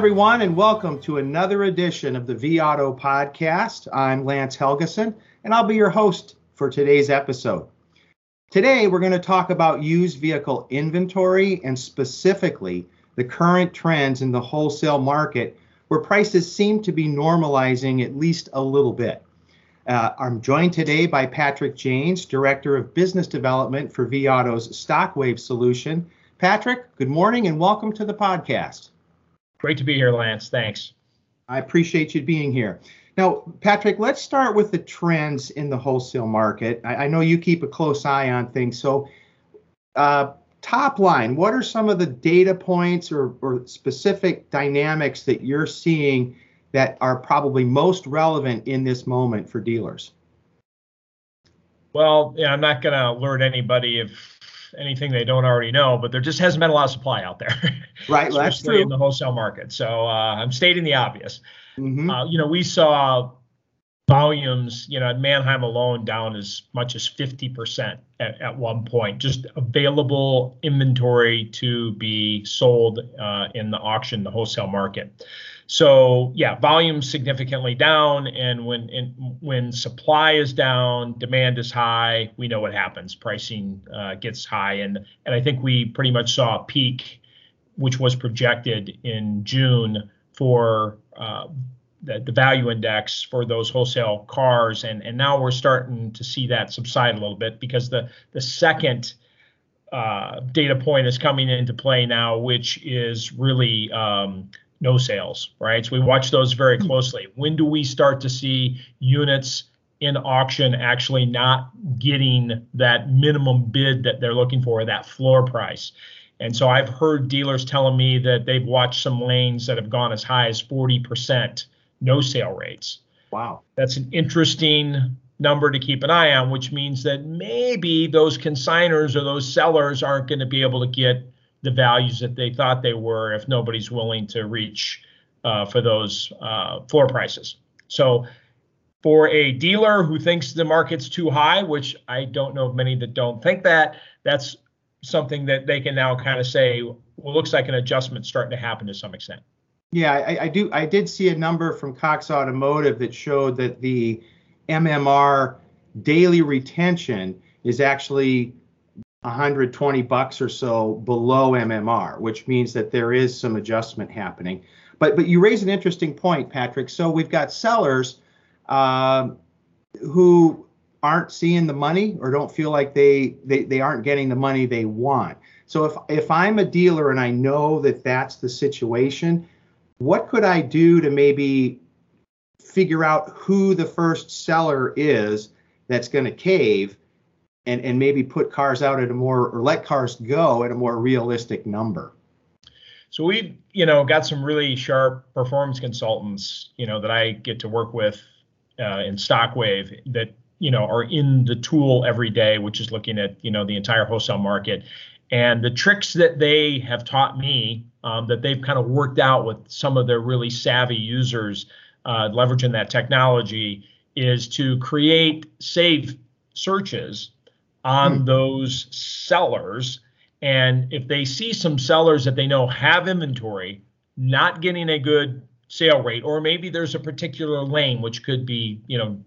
everyone, and welcome to another edition of the vAuto Podcast. I'm Lance Helgeson, and I'll be your host for today's episode. Today, we're going to talk about used vehicle inventory and specifically the current trends in the wholesale market where prices seem to be normalizing at least a little bit. Uh, I'm joined today by Patrick Janes, Director of Business Development for V vAuto's Stockwave solution. Patrick, good morning and welcome to the podcast. Great to be here, Lance. Thanks. I appreciate you being here. Now, Patrick, let's start with the trends in the wholesale market. I, I know you keep a close eye on things. So, uh, top line, what are some of the data points or, or specific dynamics that you're seeing that are probably most relevant in this moment for dealers? Well, yeah, I'm not going to alert anybody if anything they don't already know, but there just hasn't been a lot of supply out there. Right, well, that's true. in the wholesale market. So uh, I'm stating the obvious. Mm-hmm. Uh, you know, we saw volumes, you know, at Manheim alone down as much as 50% at, at one point, just available inventory to be sold uh, in the auction, the wholesale market. So yeah, volume significantly down, and when in, when supply is down, demand is high. We know what happens. Pricing uh, gets high, and and I think we pretty much saw a peak, which was projected in June for uh, the, the value index for those wholesale cars, and and now we're starting to see that subside a little bit because the the second uh, data point is coming into play now, which is really um, no sales, right? So we watch those very hmm. closely. When do we start to see units in auction actually not getting that minimum bid that they're looking for, that floor price? And so I've heard dealers telling me that they've watched some lanes that have gone as high as 40% no sale rates. Wow. That's an interesting number to keep an eye on, which means that maybe those consigners or those sellers aren't going to be able to get the values that they thought they were if nobody's willing to reach uh, for those uh, floor prices. So for a dealer who thinks the market's too high, which I don't know of many that don't think that, that's something that they can now kind of say, well, looks like an adjustment starting to happen to some extent. Yeah, I, I do. I did see a number from Cox Automotive that showed that the MMR daily retention is actually 120 bucks or so below MMR, which means that there is some adjustment happening. But but you raise an interesting point, Patrick. So we've got sellers uh, who aren't seeing the money or don't feel like they, they they aren't getting the money they want. So if if I'm a dealer and I know that that's the situation, what could I do to maybe figure out who the first seller is that's going to cave and and maybe put cars out at a more or let cars go at a more realistic number? So we you know got some really sharp performance consultants you know that i get to work with uh, in stockwave that you know are in the tool every day which is looking at you know the entire wholesale market and the tricks that they have taught me um, that they've kind of worked out with some of their really savvy users uh, leveraging that technology is to create save searches on hmm. those sellers. And if they see some sellers that they know have inventory, not getting a good sale rate, or maybe there's a particular lane which could be, you know,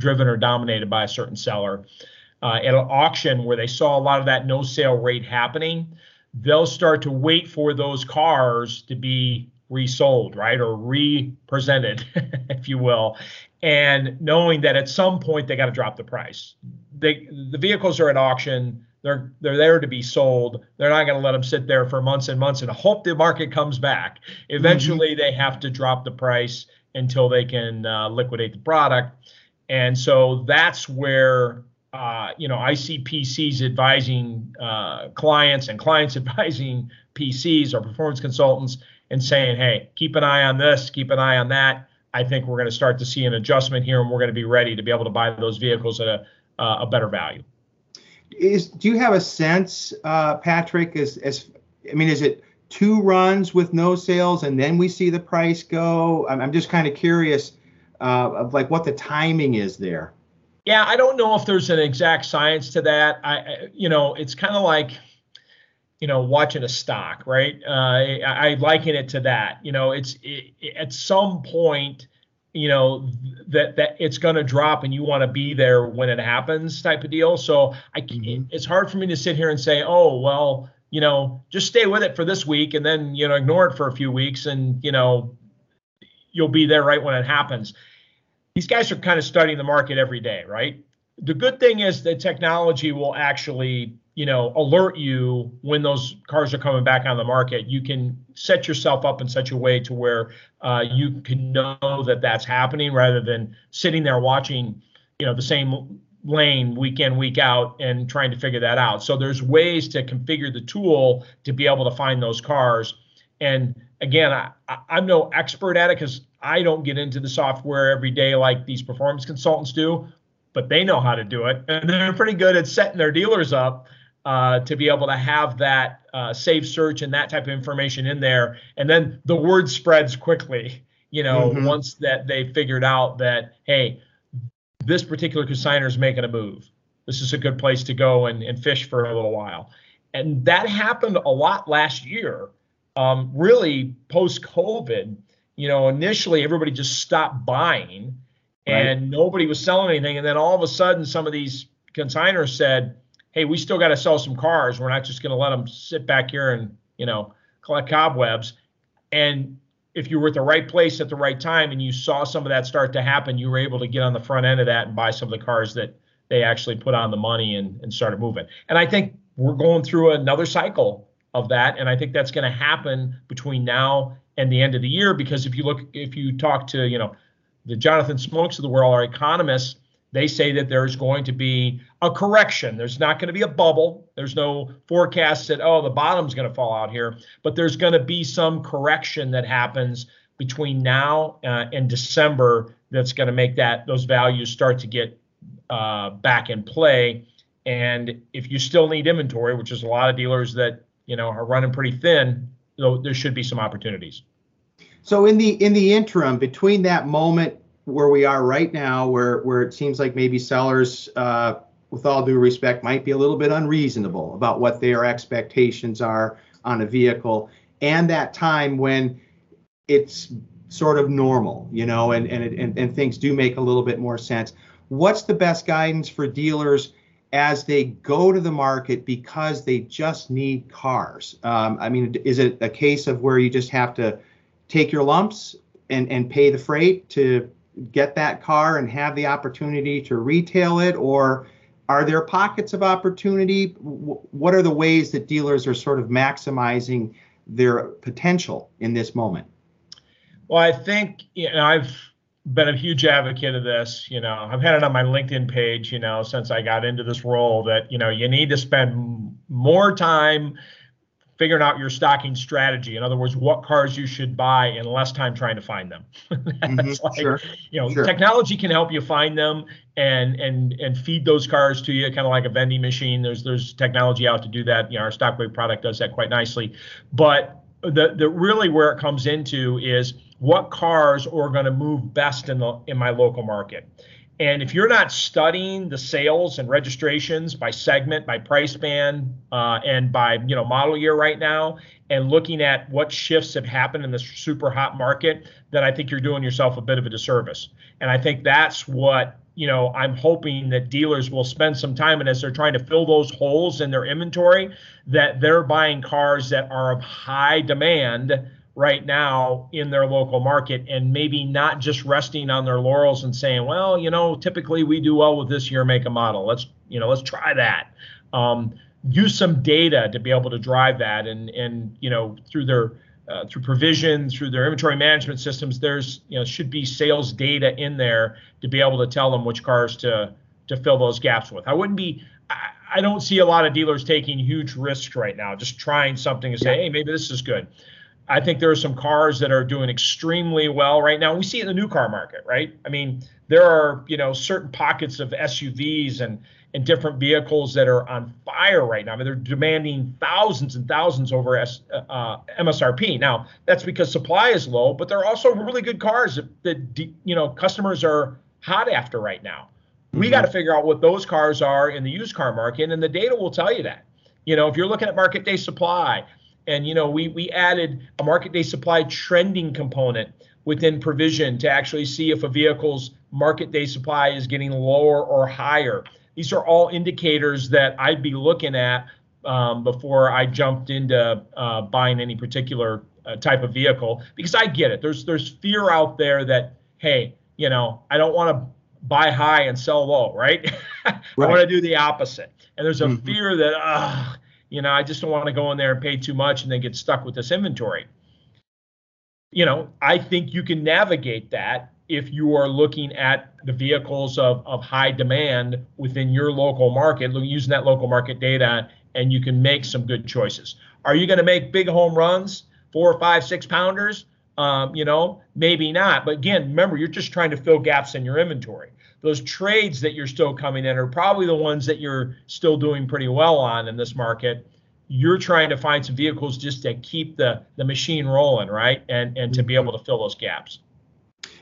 driven or dominated by a certain seller uh, at an auction where they saw a lot of that no sale rate happening, they'll start to wait for those cars to be resold, right, or re-presented, if you will, and knowing that at some point they got to drop the price. They, the vehicles are at auction. They're they're there to be sold. They're not going to let them sit there for months and months and hope the market comes back. Eventually, mm-hmm. they have to drop the price until they can uh, liquidate the product. And so that's where uh, you know I see PCs advising uh, clients and clients advising PCs or performance consultants and saying, hey, keep an eye on this, keep an eye on that I think we're going to start to see an adjustment here, and we're going to be ready to be able to buy those vehicles at a, uh, a better value. Is do you have a sense, uh, Patrick? As as I mean, is it two runs with no sales, and then we see the price go? I'm, I'm just kind of curious uh, of like what the timing is there. Yeah, I don't know if there's an exact science to that. I, you know, it's kind of like you know watching a stock, right? Uh, I, I, liken it to that. You know, it's it, at some point, you know that that it's going to drop, and you want to be there when it happens, type of deal. So I, mm-hmm. it's hard for me to sit here and say, oh well, you know, just stay with it for this week, and then you know ignore it for a few weeks, and you know you'll be there right when it happens. These guys are kind of studying the market every day, right? The good thing is that technology will actually you know alert you when those cars are coming back on the market. You can set yourself up in such a way to where uh, you can know that that's happening rather than sitting there watching you know the same lane week in week out and trying to figure that out. So there's ways to configure the tool to be able to find those cars. And again I, i'm no expert at it because i don't get into the software every day like these performance consultants do but they know how to do it and they're pretty good at setting their dealers up uh, to be able to have that uh, safe search and that type of information in there. And then the word spreads quickly, you know, mm-hmm. once that they figured out that, hey, this particular consigner is making a move. This is a good place to go and, and fish for a little while. And that happened a lot last year, um, really post COVID. You know, initially everybody just stopped buying and right. nobody was selling anything. And then all of a sudden, some of these consigners said, hey, we still got to sell some cars. We're not just going to let them sit back here and you know collect cobwebs. And if you were at the right place at the right time and you saw some of that start to happen, you were able to get on the front end of that and buy some of the cars that they actually put on the money and, and started moving. And I think we're going through another cycle of that. And I think that's going to happen between now and the end of the year because if you look, if you talk to, you know, the Jonathan Smokes of the world, our economists, they say that there's going to be a correction. There's not going to be a bubble. There's no forecast that, oh, the bottom's going to fall out here, but there's going to be some correction that happens between now uh, and December that's going to make that those values start to get uh, back in play. And if you still need inventory, which is a lot of dealers that you know are running pretty thin, though there should be some opportunities. So in the in the interim between that moment where we are right now, where where it seems like maybe sellers, uh, with all due respect, might be a little bit unreasonable about what their expectations are on a vehicle, and that time when it's sort of normal, you know, and and and, and things do make a little bit more sense. What's the best guidance for dealers? As they go to the market because they just need cars. Um, I mean, is it a case of where you just have to take your lumps and, and pay the freight to get that car and have the opportunity to retail it? Or are there pockets of opportunity? What are the ways that dealers are sort of maximizing their potential in this moment? Well i think you know i've been a huge advocate of this you know i've had it on my linkedin page you know since i got into this role that you know you need to spend more time figuring out your stocking strategy. In other words, what cars you should buy in less time trying to find them. mm-hmm, like, sure. you know, sure. technology can help you find them and and and feed those cars to you, kind of like a vending machine. There's there's technology out to do that. You know, our Stockwave product does that quite nicely. But the the really where it comes into is what cars are going to move best in the in my local market. And if you're not studying the sales and registrations by segment, by price band, uh, and by you know model year right now, and looking at what shifts have happened in this super hot market, then I think you're doing yourself a bit of a disservice. And I think that's what you know I'm hoping that dealers will spend some time and as they're trying to fill those holes in their inventory, that they're buying cars that are of high demand right now in their local market and maybe not just resting on their laurels and saying, well, you know, typically we do well with this year make a model. Let's, you know, let's try that. Um, use some data to be able to drive that and and you know through their uh, through provision through their inventory management systems there's you know should be sales data in there to be able to tell them which cars to to fill those gaps with. I wouldn't be I, I don't see a lot of dealers taking huge risks right now just trying something and say hey maybe this is good I think there are some cars that are doing extremely well right now. We see it in the new car market, right? I mean, there are you know certain pockets of SUVs and and different vehicles that are on fire right now. I mean, they're demanding thousands and thousands over S, uh, MSRP. Now, that's because supply is low, but they're also really good cars that, you know customers are hot after right now. We mm-hmm. got to figure out what those cars are in the used car market, and the data will tell you that. You know, if you're looking at market day supply, and you know, we we added a market day supply trending component within provision to actually see if a vehicle's market day supply is getting lower or higher. These are all indicators that I'd be looking at um, before I jumped into uh, buying any particular uh, type of vehicle because I get it. There's there's fear out there that hey, you know, I don't want to buy high and sell low, right? I want to do the opposite. And there's a mm-hmm. fear that ah, you know, I just don't want to go in there and pay too much and then get stuck with this inventory. You know, I think you can navigate that if you are looking at the vehicles of, of high demand within your local market, using that local market data, and you can make some good choices. Are you going to make big home runs, four, five, six pounders? Um, you know, maybe not. But again, remember, you're just trying to fill gaps in your inventory. Those trades that you're still coming in are probably the ones that you're still doing pretty well on in this market. You're trying to find some vehicles just to keep the the machine rolling, right? And and to be able to fill those gaps.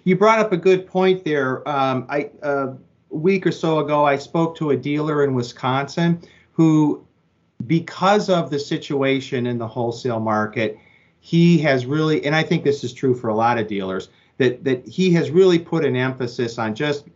You brought up a good point there. Um, I uh, a week or so ago, I spoke to a dealer in Wisconsin who, because of the situation in the wholesale market, he has really, and I think this is true for a lot of dealers, that that he has really put an emphasis on just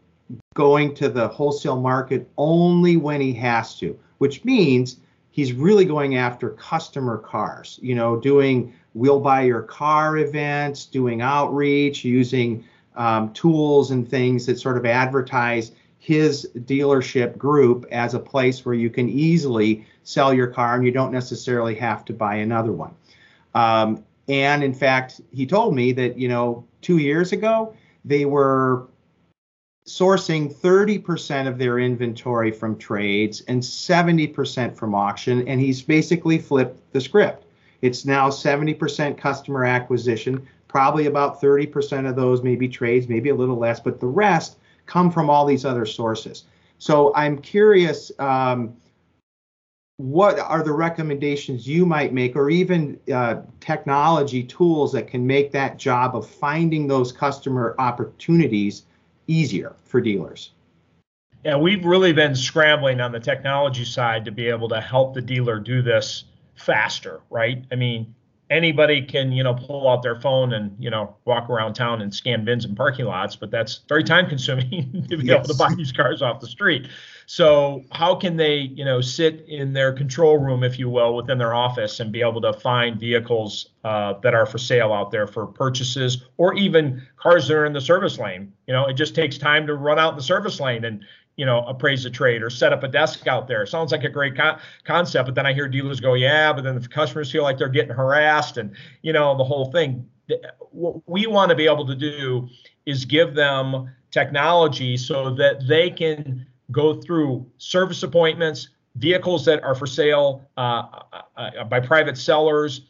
going to the wholesale market only when he has to, which means he's really going after customer cars, you know, doing we'll buy your car events, doing outreach, using um, tools and things that sort of advertise his dealership group as a place where you can easily sell your car and you don't necessarily have to buy another one. Um, and in fact, he told me that, you know, two years ago, they were sourcing 30% of their inventory from trades and 70% from auction. And he's basically flipped the script. It's now 70% customer acquisition, probably about 30% of those maybe trades, maybe a little less, but the rest come from all these other sources. So I'm curious. Um, what are the recommendations you might make or even uh, technology tools that can make that job of finding those customer opportunities easier for dealers? Yeah we've really been scrambling on the technology side to be able to help the dealer do this faster right? I mean anybody can you know pull out their phone and you know walk around town and scan VINs and parking lots but that's very time consuming to be yes. able to buy these cars off the street so how can they, you know, sit in their control room, if you will, within their office and be able to find vehicles uh, that are for sale out there for purchases, or even cars that are in the service lane? You know, it just takes time to run out in the service lane and you know appraise a trade or set up a desk out there. Sounds like a great co- concept, but then I hear dealers go, yeah, but then the customers feel like they're getting harassed and you know the whole thing. What we want to be able to do is give them technology so that they can go through service appointments, vehicles that are for sale uh, uh, uh, by private sellers,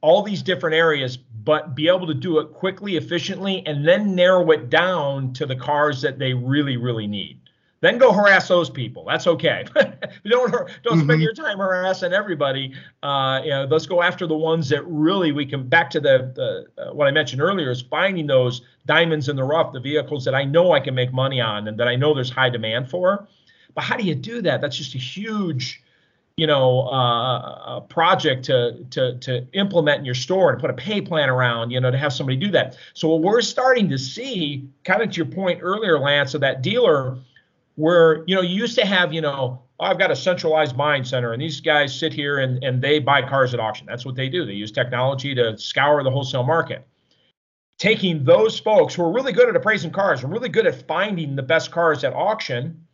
all these different areas, but be able to do it quickly, efficiently, and then narrow it down to the cars that they really, really need. Then go harass those people. That's okay. don't don't mm-hmm. spend your time harassing everybody. Uh, you know, let's go after the ones that really we can. Back to the, the uh, what I mentioned earlier is finding those diamonds in the rough, the vehicles that I know I can make money on and that I know there's high demand for. But how do you do that? That's just a huge, you know, uh, project to to to implement in your store and put a pay plan around, you know, to have somebody do that. So what we're starting to see, kind of to your point earlier, Lance, of that dealer where you know you used to have you know oh, I've got a centralized buying center and these guys sit here and, and they buy cars at auction. That's what they do. They use technology to scour the wholesale market. Taking those folks who are really good at appraising cars and really good at finding the best cars at auction,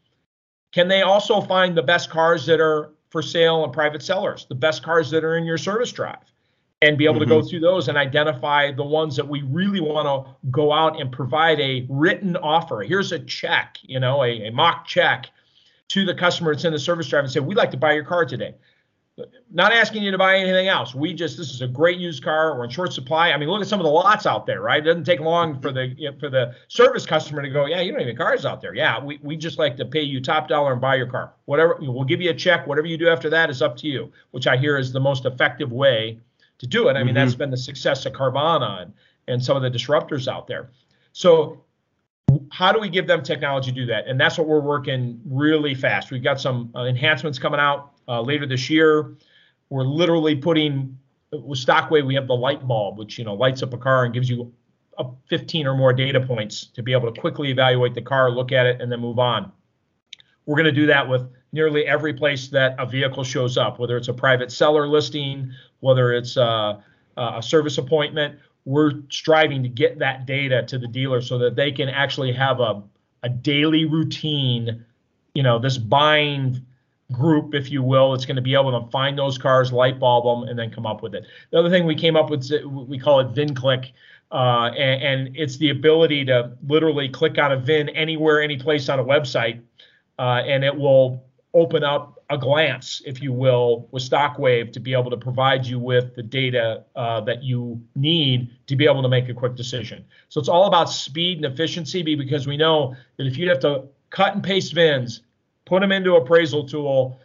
can they also find the best cars that are for sale and private sellers, the best cars that are in your service drive? And be able mm-hmm. to go mm-hmm. through those and identify the ones that we really want to go out and provide a written offer. Here's a check, you know, a, a mock check to the customer that's in the service drive and say, We'd like to buy your car today. Not asking you to buy anything else. We just this is a great used car. We're in short supply. I mean, look at some of the lots out there, right? It doesn't take long for the you know, for the service customer to go, yeah, you don't even cars out there. Yeah, we, we just like to pay you top dollar and buy your car. Whatever we'll give you a check. Whatever you do after that is up to you. Which I hear is the most effective way to do it. I mean, mm-hmm. that's been the success of Carvana and, and some of the disruptors out there. So how do we give them technology to do that? And that's what we're working really fast. We've got some uh, enhancements coming out uh, later this year. We're literally putting with Stockwave, we have the light bulb, which you know lights up a car and gives you 15 or more data points to be able to quickly evaluate the car, look at it, and then move on. We're going to do that with nearly every place that a vehicle shows up, whether it's a private seller listing, whether it's a, a service appointment. We're striving to get that data to the dealer so that they can actually have a, a daily routine, you know, this buying group, if you will, it's going to be able to find those cars, light bulb them, and then come up with it. The other thing we came up with, we call it VinClick, uh, and, and, it's the ability to literally click on a VIN anywhere, any place on a website, uh, and it will open up a glance, if you will, with Stockwave to be able to provide you with the data uh, that you need to be able to make a quick decision. So it's all about speed and efficiency because we know that if you have to cut and paste VINs, put them into appraisal tool,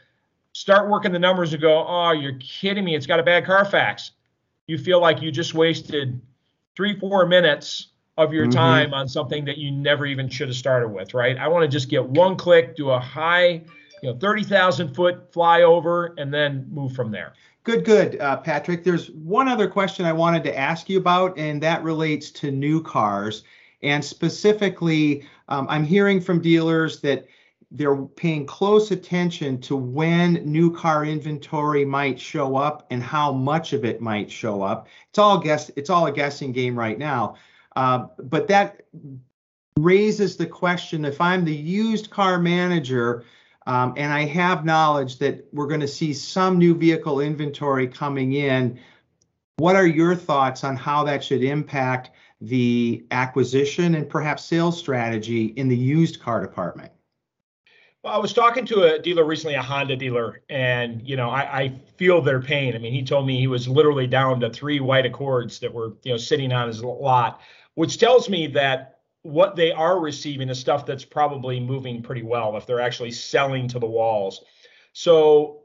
start working the numbers and go, oh, you're kidding me, it's got a bad Carfax. You feel like you just wasted three, four minutes of your mm-hmm. time on something that you never even should have started with, right? I want to just get one click, do a high, you know, 30,000 foot flyover, and then move from there. Good, good, uh, Patrick. There's one other question I wanted to ask you about, and that relates to new cars. And specifically, um, I'm hearing from dealers that they're paying close attention to when new car inventory might show up and how much of it might show up. It's all guess. It's all a guessing game right now. Uh, but that raises the question: if I'm the used car manager um, and I have knowledge that we're going to see some new vehicle inventory coming in, what are your thoughts on how that should impact the acquisition and perhaps sales strategy in the used car department? Well, I was talking to a dealer recently, a Honda dealer, and you know, I, I, feel their pain. I mean, he told me he was literally down to three white Accords that were, you know, sitting on his lot, which tells me that what they are receiving is stuff that's probably moving pretty well if they're actually selling to the walls. So,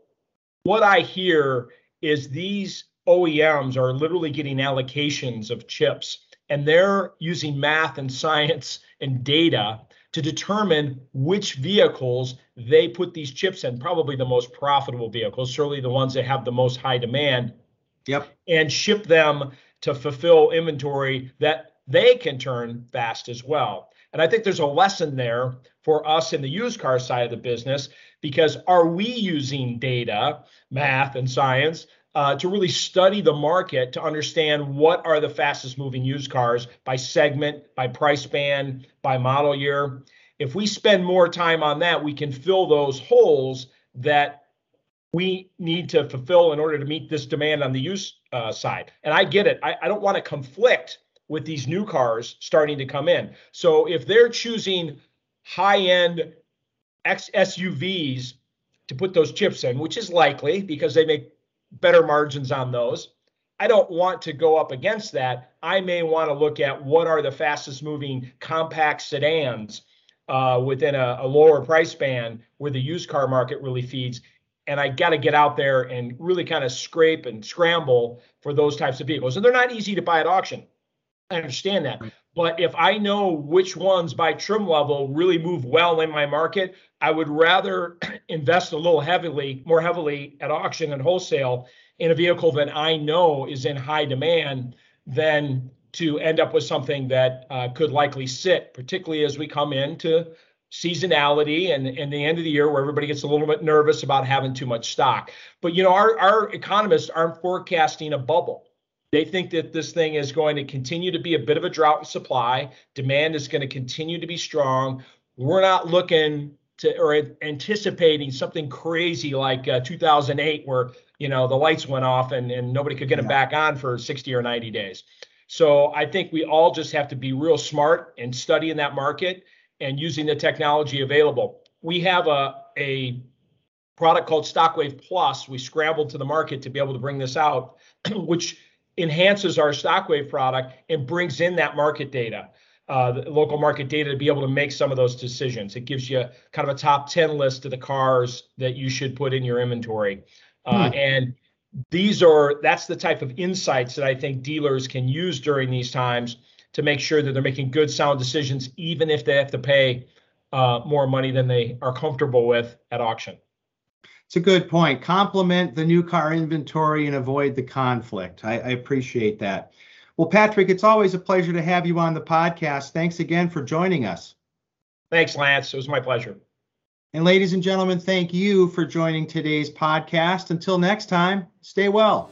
what I hear is these OEMs are literally getting allocations of chips, and they're using math and science and data to determine which vehicles they put these chips in, probably the most profitable vehicles, certainly the ones that have the most high demand. Yep. And ship them to fulfill inventory that they can turn fast as well. And I think there's a lesson there for us in the used car side of the business because are we using data, math, and science uh, to really study the market to understand what are the fastest moving used cars by segment, by price band, by model year. If we spend more time on that, we can fill those holes that we need to fulfill in order to meet this demand on the use uh, side. And I get it. I, I don't want to conflict with these new cars starting to come in. So if they're choosing high end X SUVs to put those chips in, which is likely because they make better margins on those. I don't want to go up against that. I may want to look at what are the fastest moving compact sedans uh, within a, a, lower price band where the used car market really feeds. And I got to get out there and really kind of scrape and scramble for those types of vehicles. And they're not easy to buy at auction. I understand that. But if I know which ones by trim level really move well in my market, I would rather invest a little heavily, more heavily at auction and wholesale in a vehicle that I know is in high demand than to end up with something that uh, could likely sit, particularly as we come into seasonality and, and the end of the year where everybody gets a little bit nervous about having too much stock. But you know, our, our economists aren't forecasting a bubble. They think that this thing is going to continue to be a bit of a drought in supply. Demand is going to continue to be strong. We're not looking to or anticipating something crazy like uh, 2008 where you know the lights went off and, and nobody could get them back on for 60 or 90 days. So I think we all just have to be real smart and studying that market and using the technology available. We have a a product called Stockwave Plus. We scrambled to the market to be able to bring this out, which enhances our Stockwave product and brings in that market data, uh, local market data to be able to make some of those decisions. It gives you kind of a top 10 list of the cars that you should put in your inventory. Uh, hmm. And these are that's the type of insights that I think dealers can use during these times to make sure that they're making good, sound decisions, even if they have to pay uh, more money than they are comfortable with at auction. It's a good point. Complement the new car inventory and avoid the conflict. I, I appreciate that. Well, Patrick, it's always a pleasure to have you on the podcast. Thanks again for joining us. Thanks, Lance. It was my pleasure. And ladies and gentlemen, thank you for joining today's podcast. Until next time, stay well.